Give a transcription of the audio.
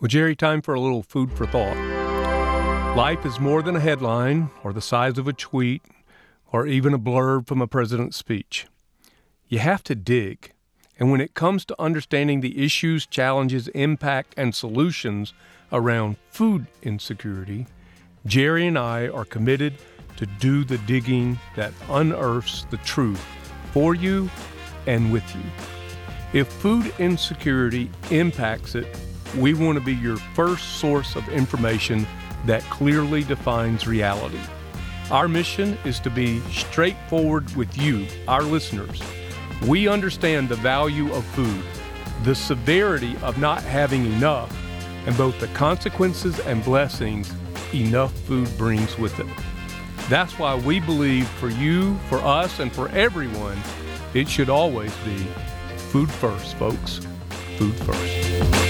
Well, Jerry, time for a little food for thought. Life is more than a headline or the size of a tweet or even a blurb from a president's speech. You have to dig. And when it comes to understanding the issues, challenges, impact, and solutions around food insecurity, Jerry and I are committed to do the digging that unearths the truth for you and with you. If food insecurity impacts it, we want to be your first source of information that clearly defines reality. Our mission is to be straightforward with you, our listeners. We understand the value of food, the severity of not having enough, and both the consequences and blessings enough food brings with it. That's why we believe for you, for us, and for everyone, it should always be food first, folks. Food first.